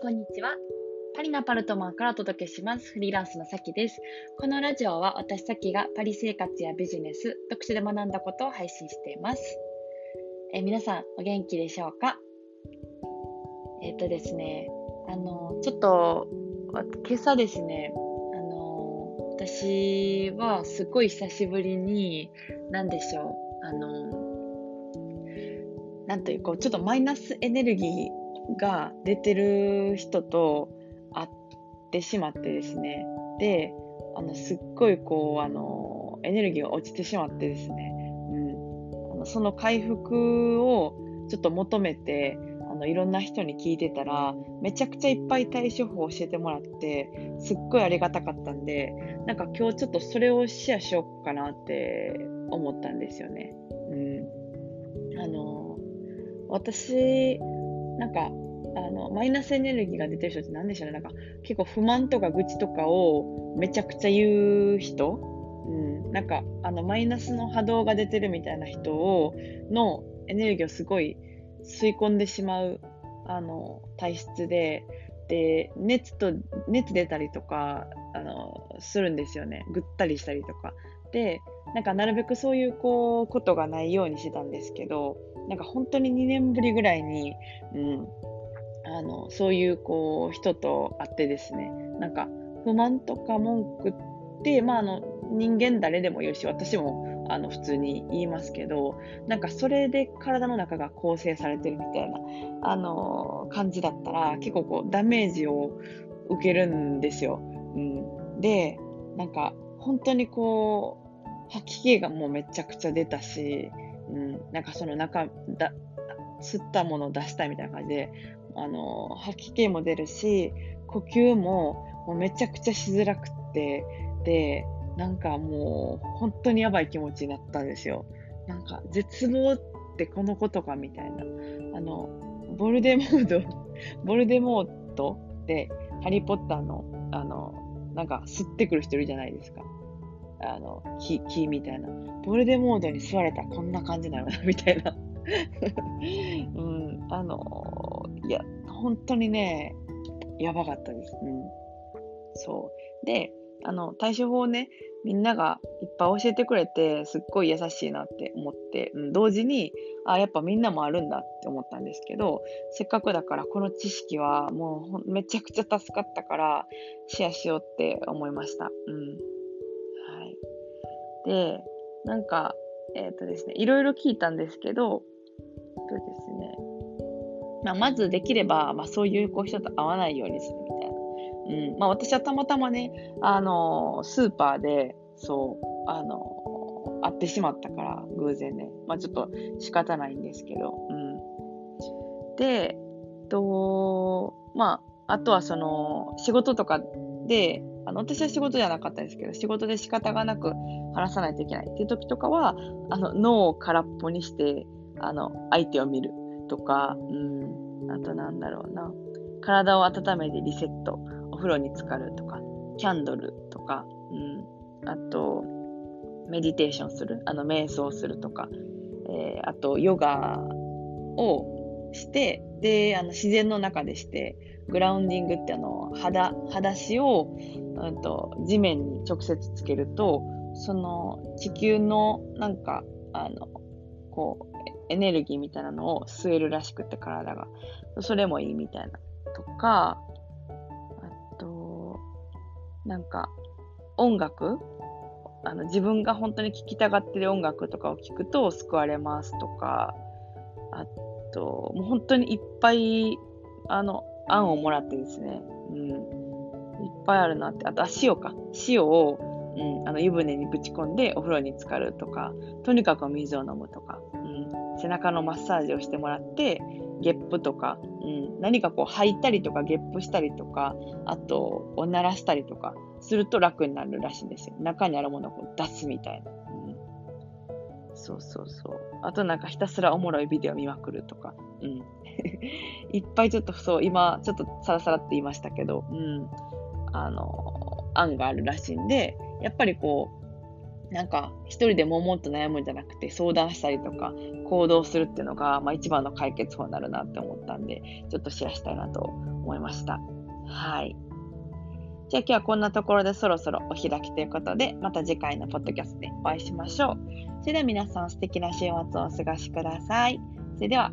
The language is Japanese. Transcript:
こんにちは。パリのパルトマンからお届けします。フリーランスのさきです。このラジオは私さきがパリ生活やビジネス、読書で学んだことを配信しています。え皆さん、お元気でしょうか？えっ、とですね、あの、ちょっと、今朝ですね、あの、私はすごい久しぶりに、なんでしょう、あの、なんというか、ちょっとマイナスエネルギーが出てる人と会ってしまってですね、で、あのすっごいこう、あの、エネルギーが落ちてしまってですね、うん、あのその回復をちょっと求めて、あのいろんな人に聞いてたら、めちゃくちゃいっぱい対処法を教えてもらって、すっごいありがたかったんで、なんか今日ちょっとそれをシェアしようかなって思ったんですよね。うん。あの、私、なんか、あの、マイナスエネルギーが出てる人って何でしょうね。なんか、結構不満とか愚痴とかをめちゃくちゃ言う人うん。なんか、あの、マイナスの波動が出てるみたいな人を、のエネルギーをすごい吸い込んでしまう、あの、体質で、で、熱と、熱出たりとか、あの、するんですよね。ぐったりしたりとか。で、なんかなるべくそういうこう、ことがないようにしてたんですけど、なんか本当に2年ぶりぐらいに、うん、あのそういうこう人と会ってですね、なんか不満とか文句って、まあ、あの人間誰でも言うし、私もあの普通に言いますけど、なんかそれで体の中が構成されてるみたいな、あの感じだったら、結構こうダメージを受けるんですよ。うん、で、なんか本当にこう、吐き気がもうめちゃくちゃ出たし、うん、なんかその中だ吸ったものを出したいみたいな感じであの吐き気も出るし呼吸ももうめちゃくちゃしづらくってでなんかもう本当にやばい気持ちになったんですよ。なんか絶望ってこのことかみたいな。あのボルデモード ボルデモートでハリー・ポッターのあのなんか吸ってくる人いるじゃないですか。あの、木、木みたいな。ボルデモードに座れたらこんな感じなのな、みたいな。うん、あの、いや、本当にね、やばかったです。うん。そう。で、あの、対処法をね、みんながいっぱい教えてくれて、すっごい優しいなって思って、うん、同時に、あ、やっぱみんなもあるんだって思ったんですけど、せっかくだからこの知識はもうめちゃくちゃ助かったから、シェアしようって思いました。うん。で、なんか、えっ、ー、とですね、いろいろ聞いたんですけど、そうですね、まあ、まずできれば、まあ、そういうこう人と会わないようにするみたいな。うんまあ、私はたまたまね、あのスーパーで、そう、あの会ってしまったから、偶然ね。まあ、ちょっと仕方ないんですけど。うん。で、と、まあ、あとはその、仕事とかで、あの私は仕事じゃなかったですけど、仕事で仕方がなく話さないといけないっていう時とかは、あの脳を空っぽにして、あの相手を見るとか、うん、あとなんだろうな、体を温めてリセット、お風呂に浸かるとか、キャンドルとか、うん、あと、メディテーションする、あの瞑想するとか、えー、あとヨガをして、で、あの自然の中でして、グラウンディングってあの、肌、裸足を、うんと、地面に直接つけると、その地球のなんか、あの、こう、エネルギーみたいなのを吸えるらしくて体が。それもいいみたいな。とか、あと、なんか、音楽あの自分が本当に聴きたがってる音楽とかを聴くと救われますとか、あと、もう本当にいっぱい、あの、案をもらってですね、うん、いっぱいあるなって、あと、あ、塩か。塩を、うん、あの湯船にぶち込んでお風呂に浸かるとか、とにかく水を飲むとか、うん、背中のマッサージをしてもらって、ゲップとか、うん、何かこう吐いたりとかゲップしたりとか、あと、おならしたりとかすると楽になるらしいんですよ。中にあるものをこう出すみたいな。そうそうそう。あとなんかひたすらおもろいビデオ見まくるとか。うん。いっぱいちょっとそう、今ちょっとサラサラって言いましたけど、うん。あの、案があるらしいんで、やっぱりこうなんか一人でももっと悩むんじゃなくて相談したりとか行動するっていうのが、まあ、一番の解決法になるなって思ったんで、ちょっとシェアしたいなと思いました。はい。じゃあ今日はこんなところでそろそろお開きということで、また次回のポッドキャストでお会いしましょう。それでは皆さん素敵な週末をお過ごしください。それでは。